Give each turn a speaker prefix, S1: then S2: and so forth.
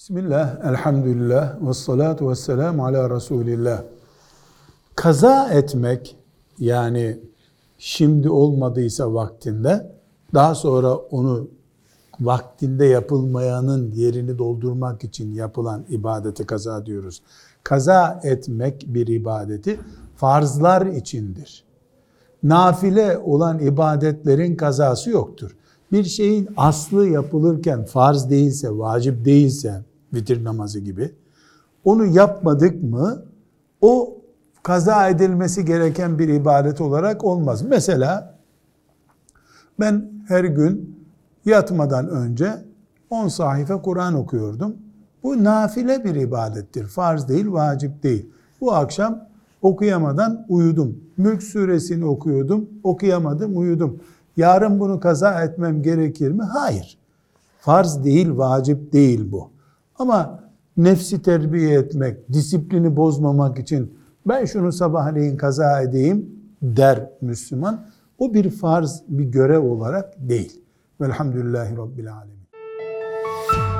S1: Bismillah, elhamdülillah, ve salatu ve selamu ala Resulillah. Kaza etmek, yani şimdi olmadıysa vaktinde, daha sonra onu vaktinde yapılmayanın yerini doldurmak için yapılan ibadete kaza diyoruz. Kaza etmek bir ibadeti farzlar içindir. Nafile olan ibadetlerin kazası yoktur. Bir şeyin aslı yapılırken farz değilse, vacip değilse, vitir namazı gibi, onu yapmadık mı o kaza edilmesi gereken bir ibadet olarak olmaz. Mesela ben her gün yatmadan önce 10 sayfa Kur'an okuyordum. Bu nafile bir ibadettir. Farz değil, vacip değil. Bu akşam okuyamadan uyudum. Mülk suresini okuyordum, okuyamadım, uyudum. Yarın bunu kaza etmem gerekir mi? Hayır. Farz değil, vacip değil bu. Ama nefsi terbiye etmek, disiplini bozmamak için ben şunu sabahleyin kaza edeyim der Müslüman. O bir farz, bir görev olarak değil. Velhamdülillahi Rabbil Alemin.